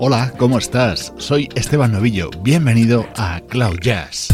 Hola, ¿cómo estás? Soy Esteban Novillo. Bienvenido a Cloud Jazz.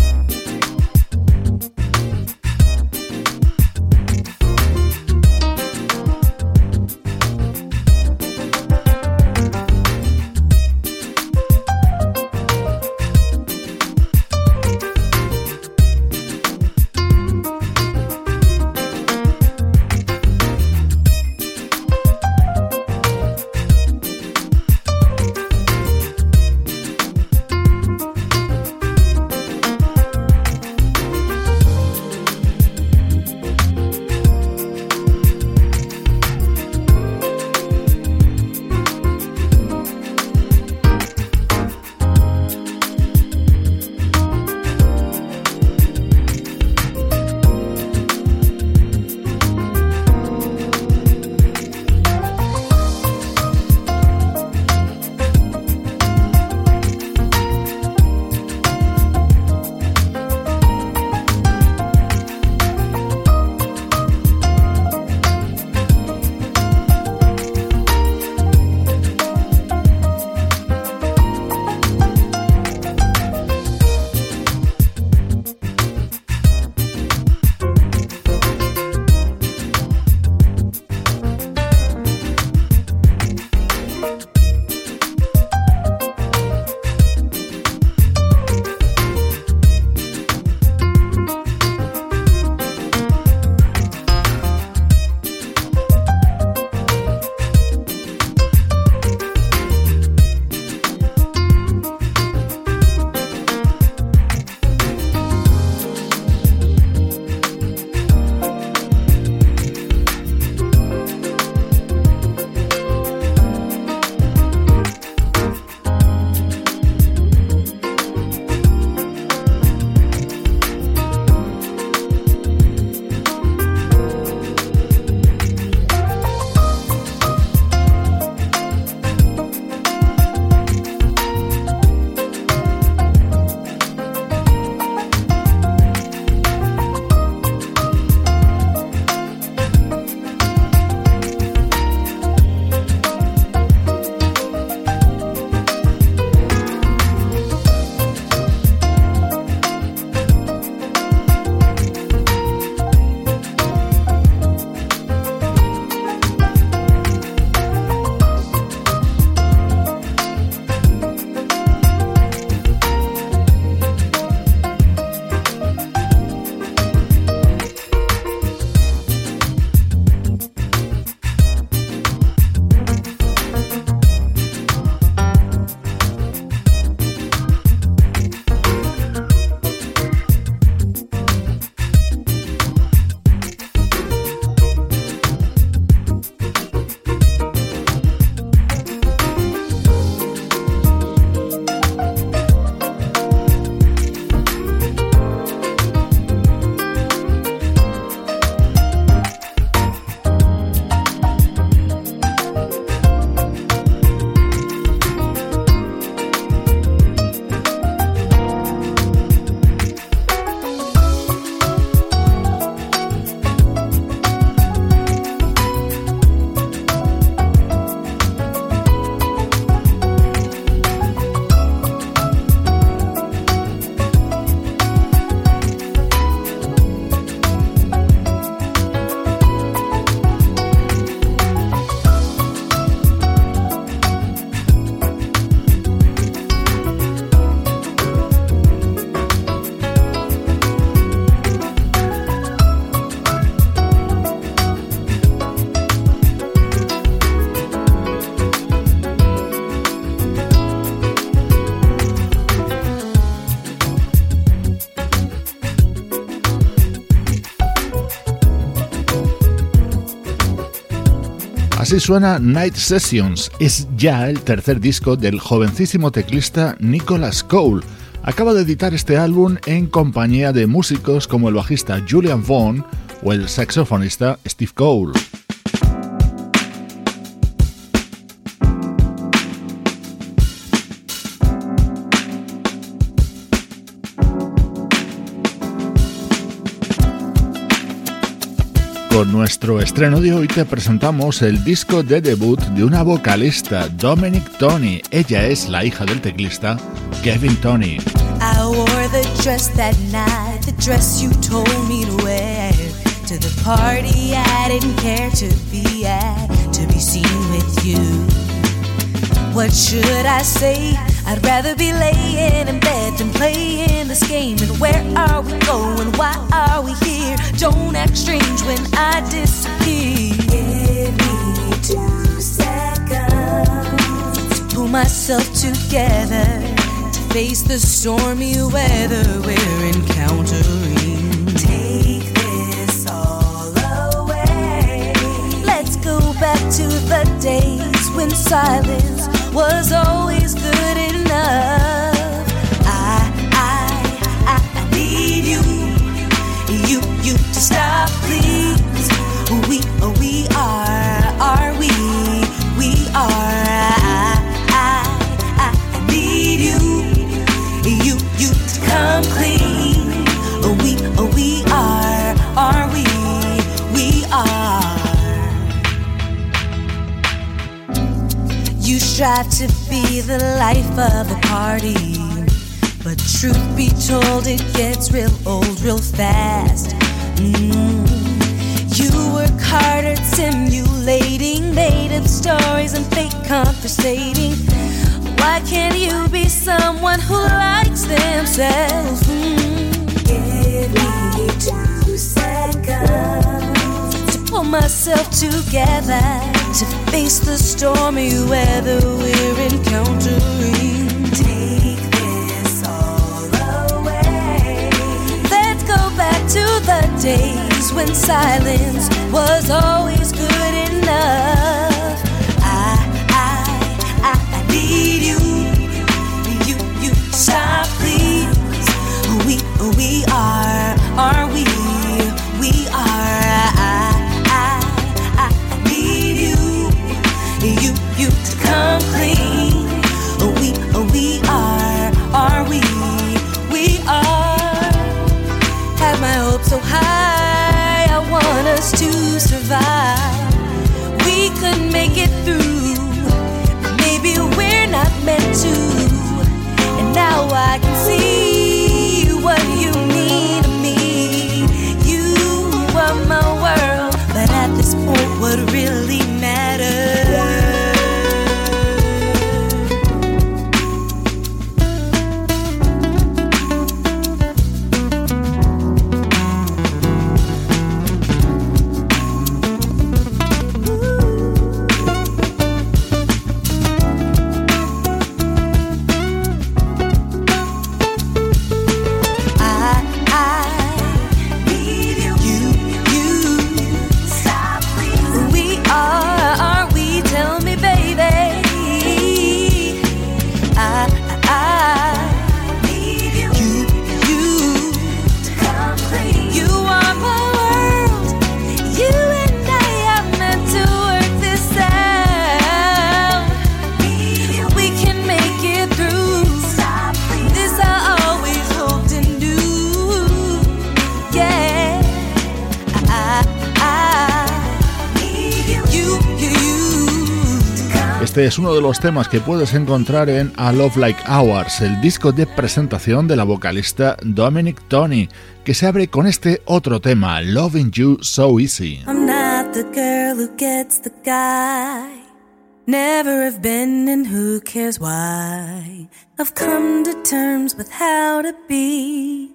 Así suena Night Sessions. Es ya el tercer disco del jovencísimo teclista Nicholas Cole. Acaba de editar este álbum en compañía de músicos como el bajista Julian Vaughn o el saxofonista Steve Cole. Nuestro estreno de hoy te presentamos el disco de debut de una vocalista, Dominic Tony. Ella es la hija del teclista Kevin Tony. I wore the dress that night, the dress you told me to wear to the party I didn't care to be at, to be seen with you. What should I say? I'd rather be laying in bed than playing this game. And where are we going? Why are we here? Don't act strange when I disappear. Give me two seconds to pull myself together to face the stormy weather we're encountering. Take this all away. Let's go back to the days when silence was always stop, please. We strive to be the life of the party. But truth be told, it gets real old real fast. Mm. You work hard at simulating made up stories and fake conversating. Why can't you be someone who likes themselves? Mm. Give me two seconds to pull myself together to face the stormy weather we're encountering. Take this all away. Let's go back to the days when silence was always Este es uno de los temas que puedes encontrar en A Love Like Ours, el disco de presentación de la vocalista Dominic Tony, que se abre con este otro tema, Loving You So Easy. I'm not the girl who gets the guy. Never have been, and who cares why? I've come to terms with how to be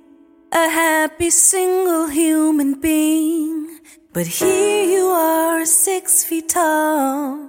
a happy single human being. But here you are, six feet tall.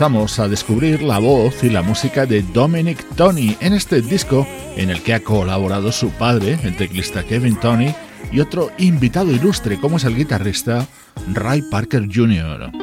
comenzamos a descubrir la voz y la música de Dominic Tony en este disco en el que ha colaborado su padre, el teclista Kevin Tony, y otro invitado ilustre como es el guitarrista Ray Parker Jr.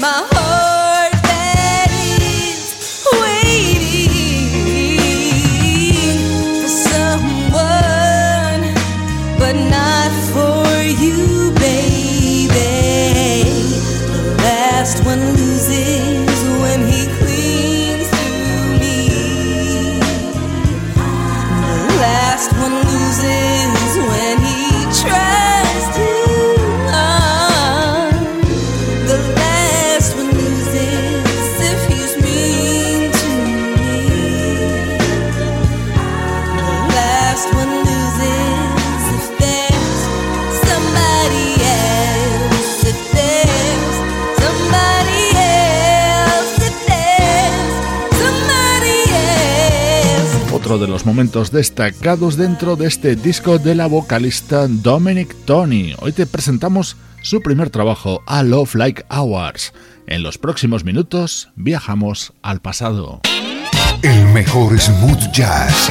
my heart. otro de los momentos destacados dentro de este disco de la vocalista Dominic Tony. Hoy te presentamos su primer trabajo, A Love Like Hours. En los próximos minutos viajamos al pasado. El mejor smooth jazz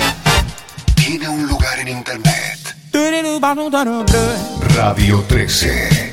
tiene un lugar en internet. Radio 13.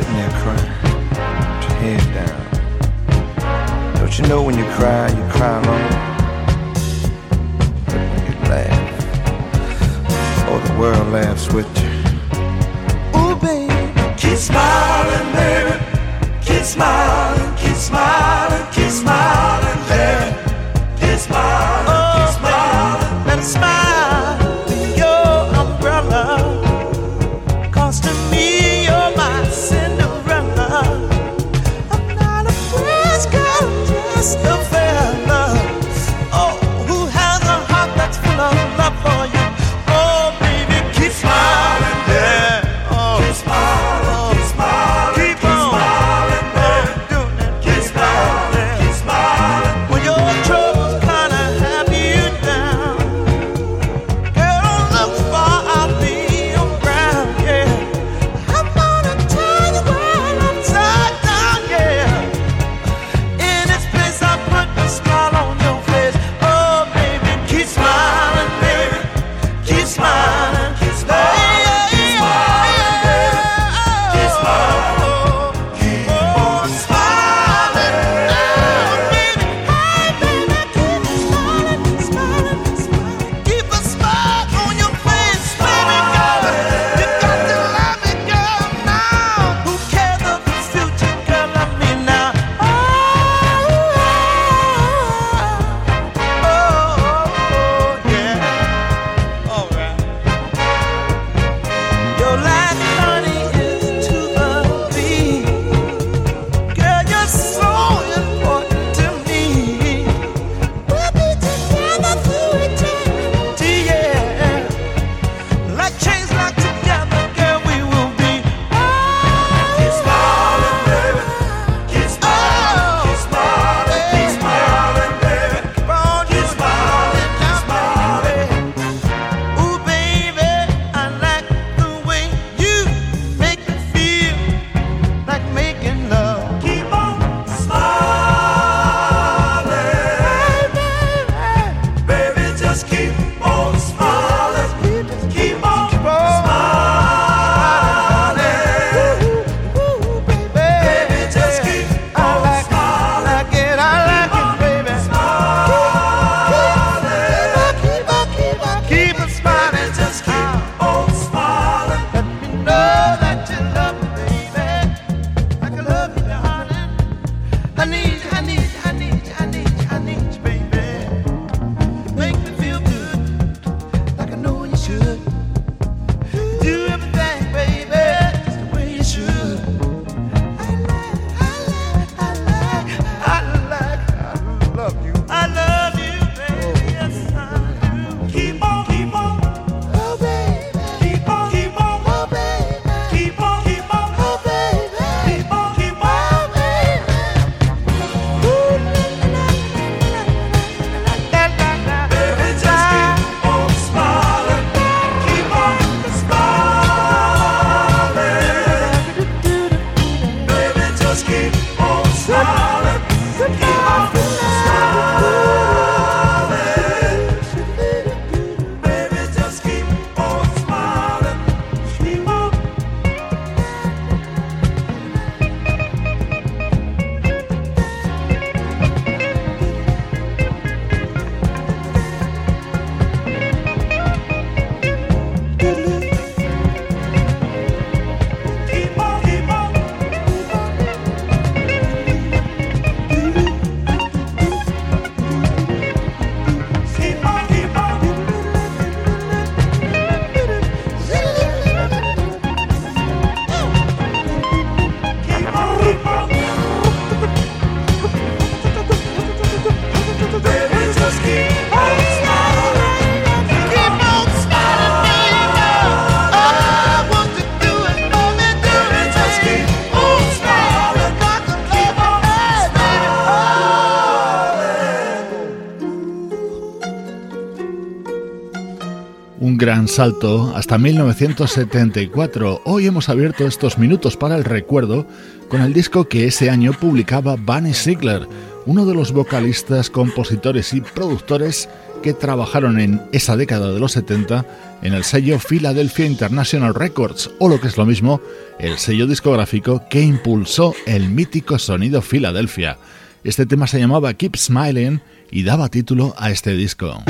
sitting there crying, with your head down. Don't you know when you cry, you cry alone? But when you laugh, oh, the world laughs with you. Ooh, baby, keep smiling, baby. Keep smiling, keep smiling, keep smiling, baby. Gran salto hasta 1974. Hoy hemos abierto estos minutos para el recuerdo con el disco que ese año publicaba Bunny Ziegler, uno de los vocalistas, compositores y productores que trabajaron en esa década de los 70 en el sello Philadelphia International Records, o lo que es lo mismo, el sello discográfico que impulsó el mítico sonido Philadelphia. Este tema se llamaba Keep Smiling y daba título a este disco.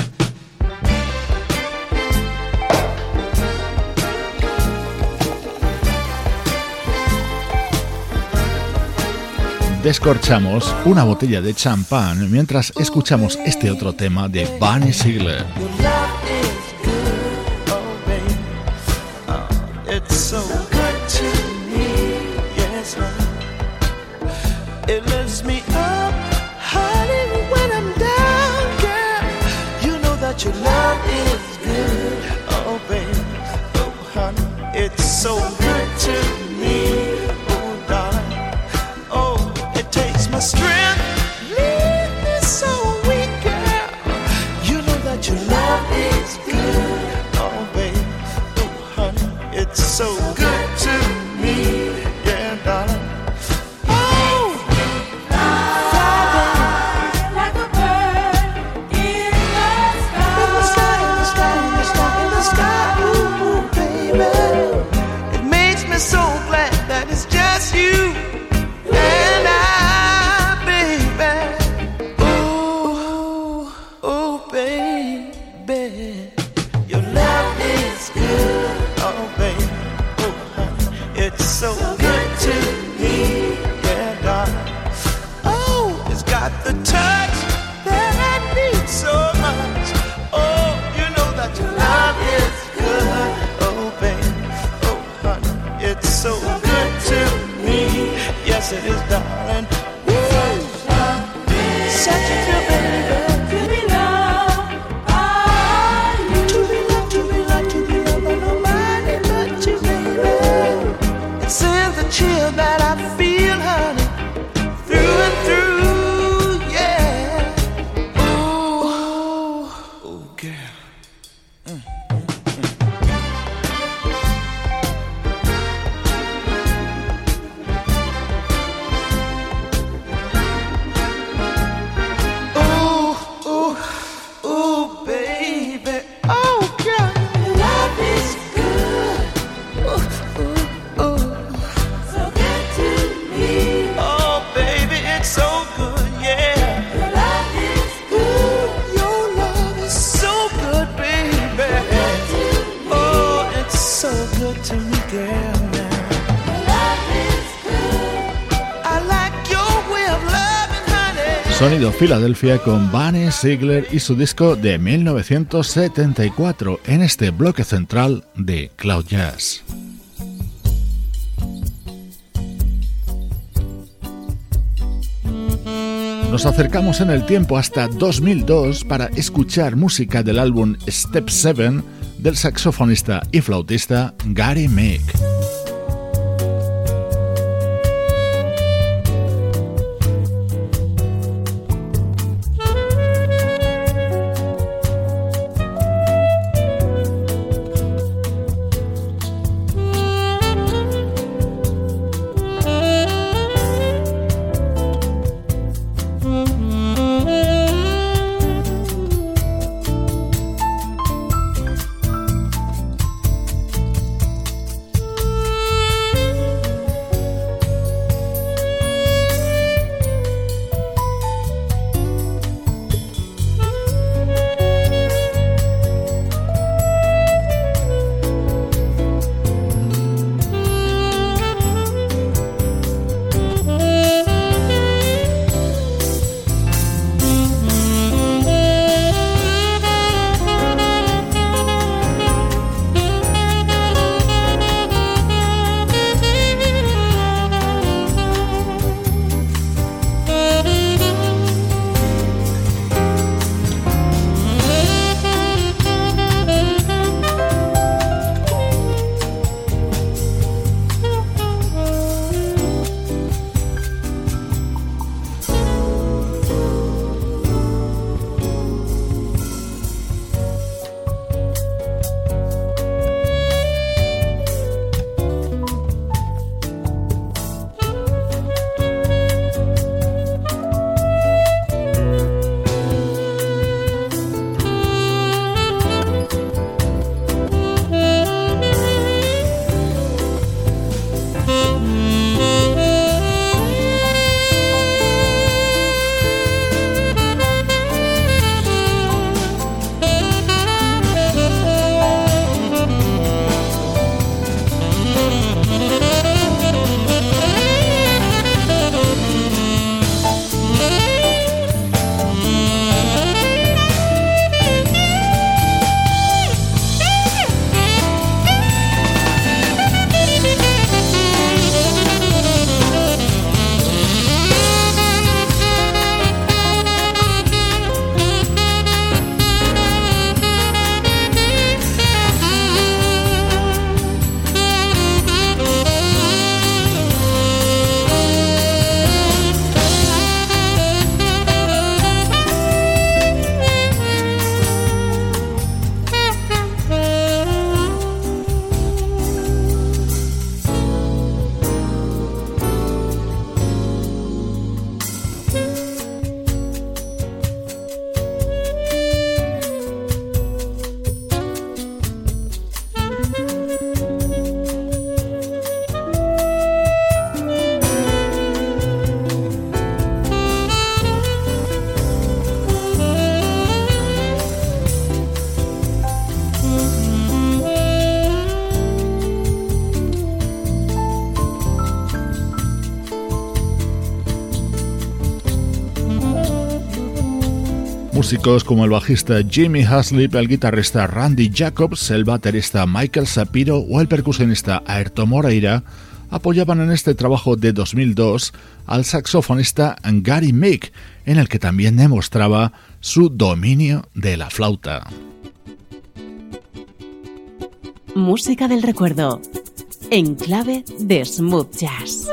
Descorchamos una botella de champán mientras escuchamos este otro tema de Bunny Ziegler. Filadelfia con Bunny Ziegler y su disco de 1974 en este bloque central de Cloud Jazz. Nos acercamos en el tiempo hasta 2002 para escuchar música del álbum Step 7 del saxofonista y flautista Gary Meek. Músicos como el bajista Jimmy Haslip, el guitarrista Randy Jacobs, el baterista Michael Sapiro o el percusionista Aerto Moreira apoyaban en este trabajo de 2002 al saxofonista Gary Mick, en el que también demostraba su dominio de la flauta. Música del recuerdo, en clave de smooth jazz.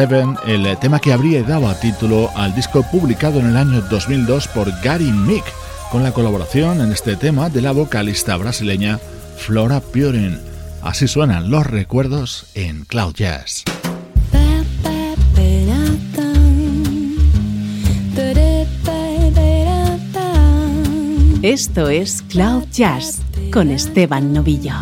El tema que habría dado título al disco publicado en el año 2002 por Gary Mick, con la colaboración en este tema de la vocalista brasileña Flora Purin. Así suenan los recuerdos en Cloud Jazz. Esto es Cloud Jazz con Esteban Novillo.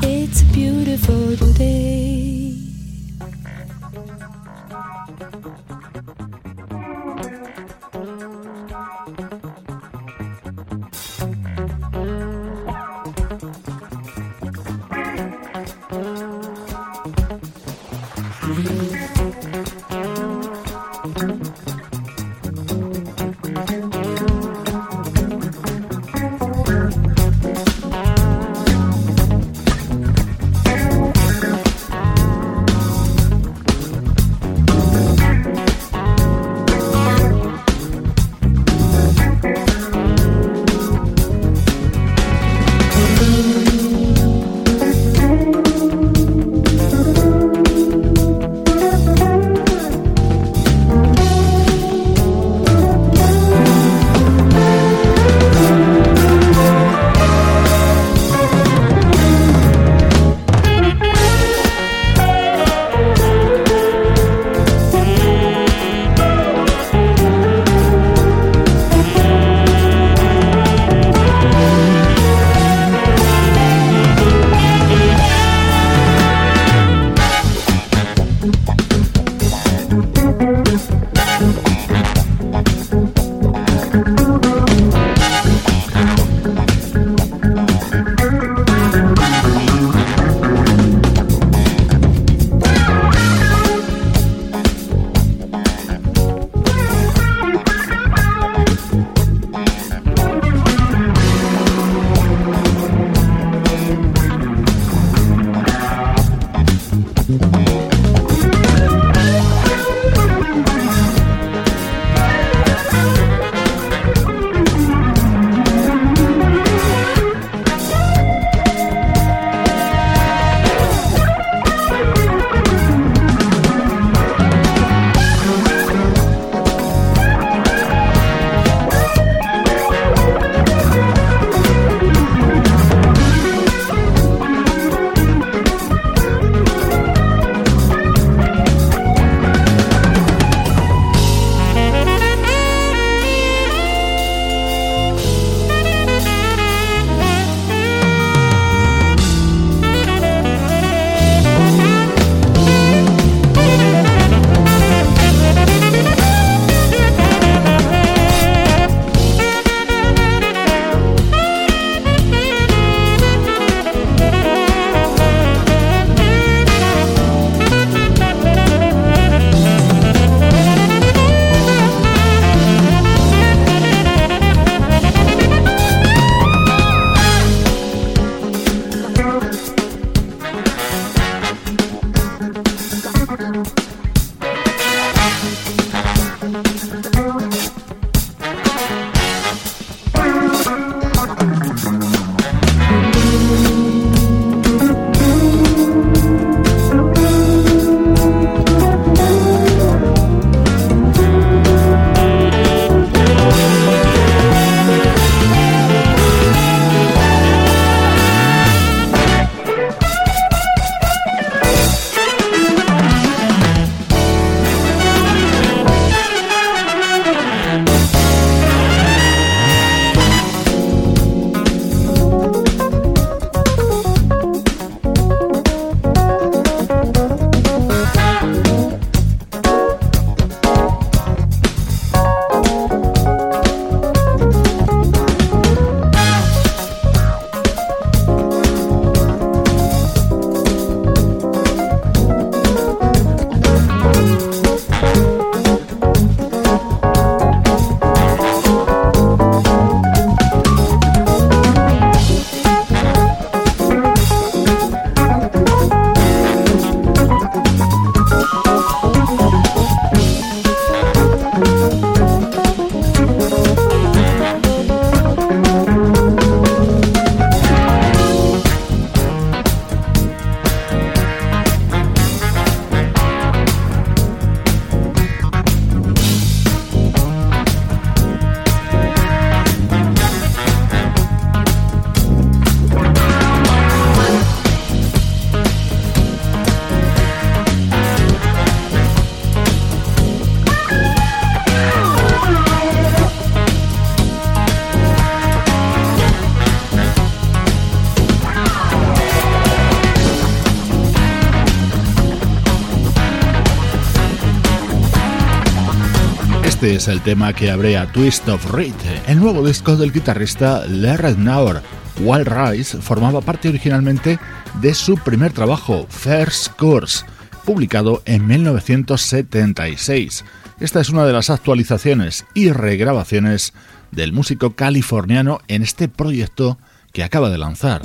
Es el tema que abrea Twist of Reed, el nuevo disco del guitarrista Larry Nauer. Wild Rise formaba parte originalmente de su primer trabajo, First Course, publicado en 1976. Esta es una de las actualizaciones y regrabaciones del músico californiano en este proyecto que acaba de lanzar.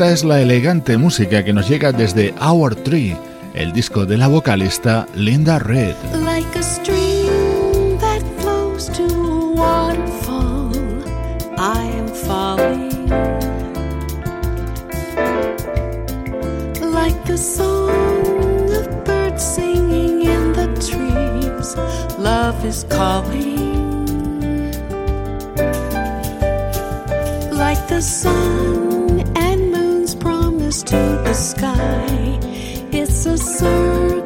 Esta es la elegante música que nos llega desde Hour Tree, el disco de la vocalista Linda Red. Like a stream that flows to waterfall, I am falling. Like the song of birds singing in the trees, love is calling. The sky. It's a circle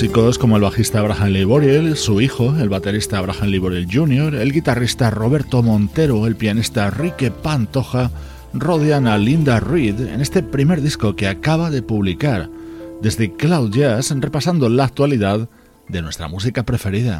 músicos como el bajista Abraham Lee su hijo, el baterista Abraham Lee Jr., el guitarrista Roberto Montero, el pianista Rique Pantoja, rodean a Linda Reed en este primer disco que acaba de publicar, desde Cloud Jazz, repasando la actualidad de nuestra música preferida.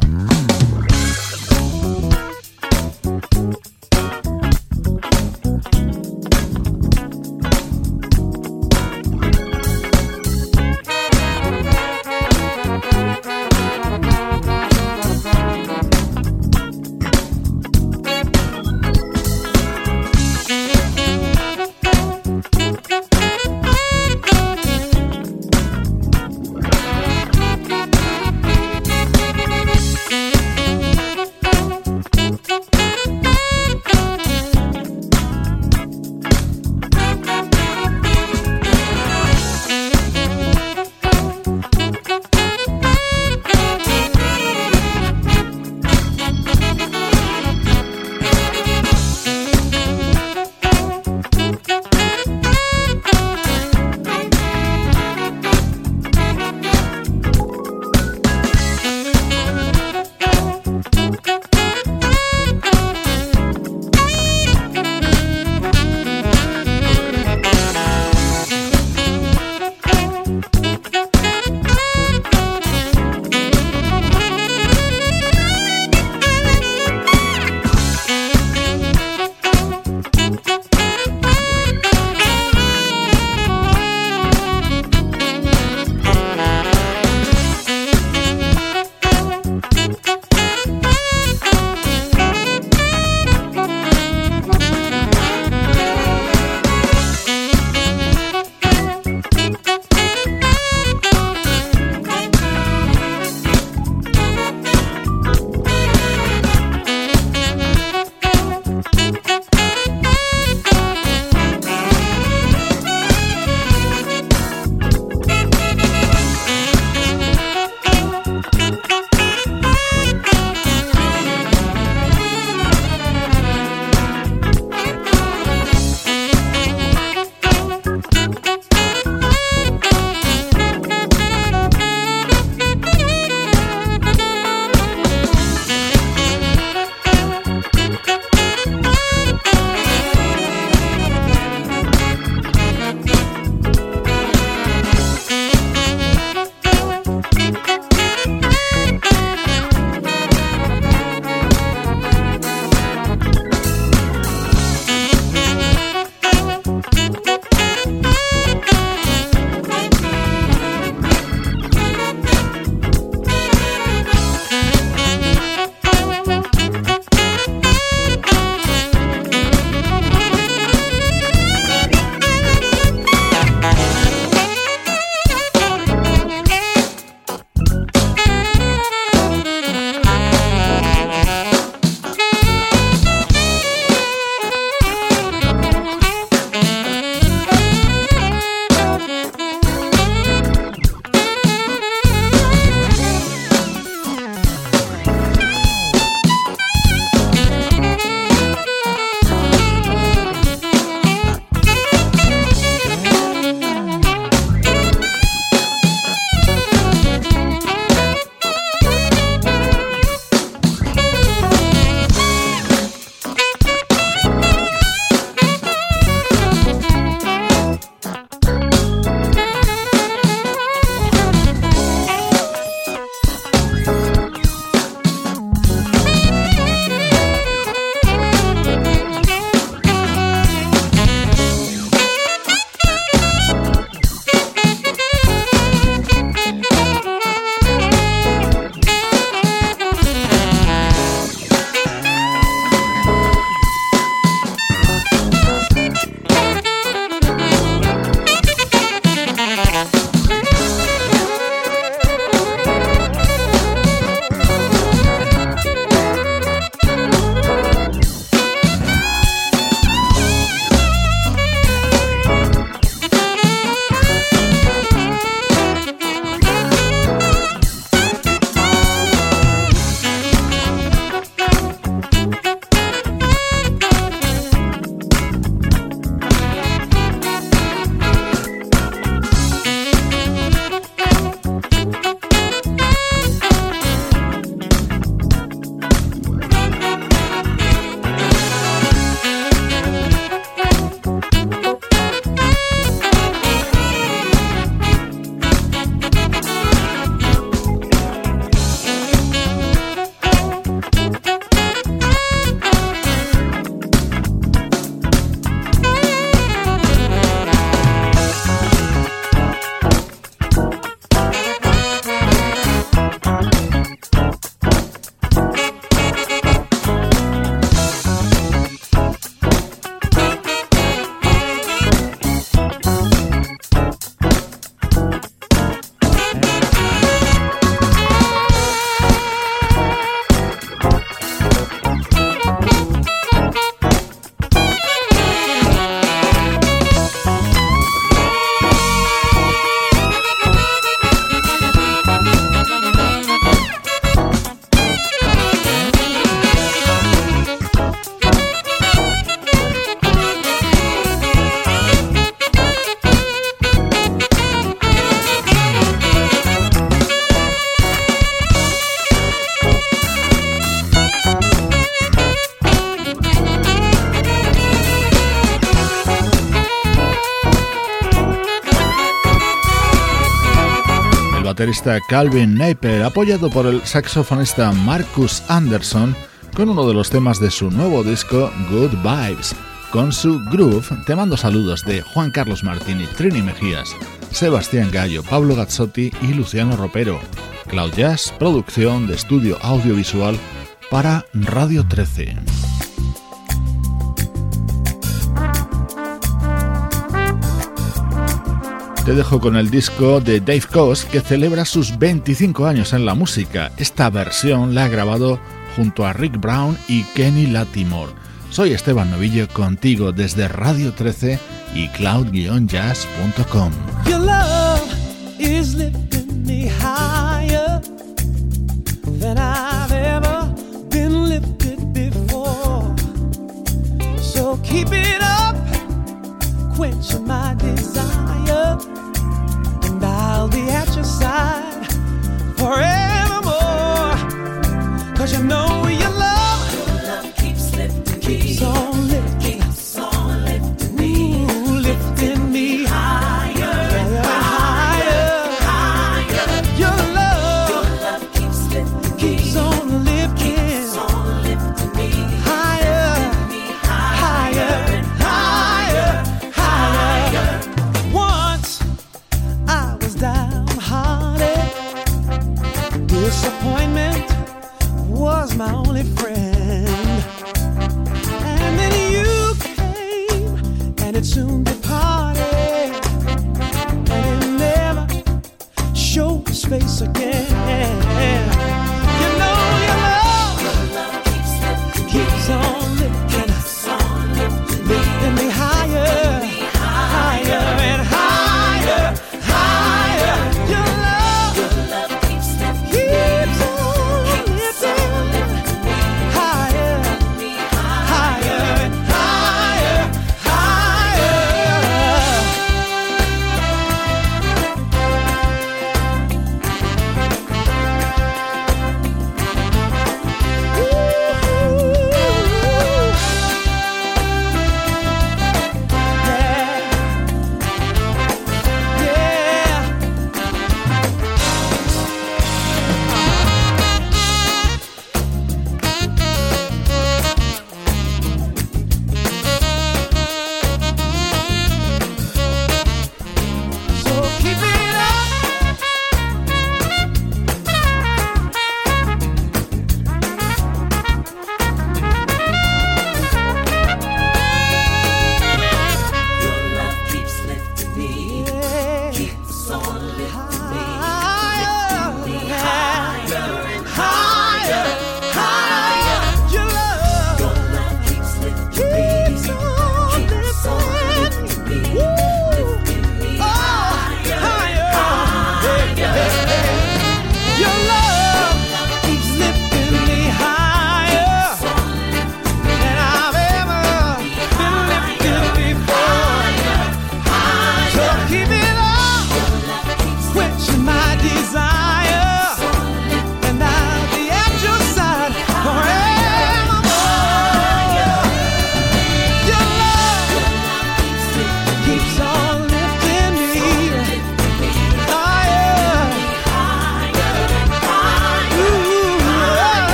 Calvin Napier, apoyado por el saxofonista Marcus Anderson, con uno de los temas de su nuevo disco Good Vibes. Con su groove, te mando saludos de Juan Carlos Martini, Trini Mejías, Sebastián Gallo, Pablo Gazzotti y Luciano Ropero. Cloud Jazz, producción de estudio audiovisual para Radio 13. Te dejo con el disco de Dave Coase que celebra sus 25 años en la música. Esta versión la ha grabado junto a Rick Brown y Kenny Latimore. Soy Esteban Novillo contigo desde Radio 13 y cloud-jazz.com. your side forevermore. Cause you know your love, your love keeps lifting, keeps on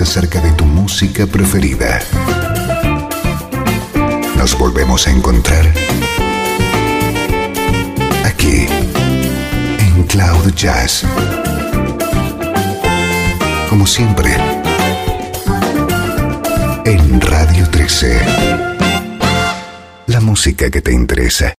acerca de tu música preferida. Nos volvemos a encontrar aquí en Cloud Jazz. Como siempre, en Radio 13. La música que te interesa.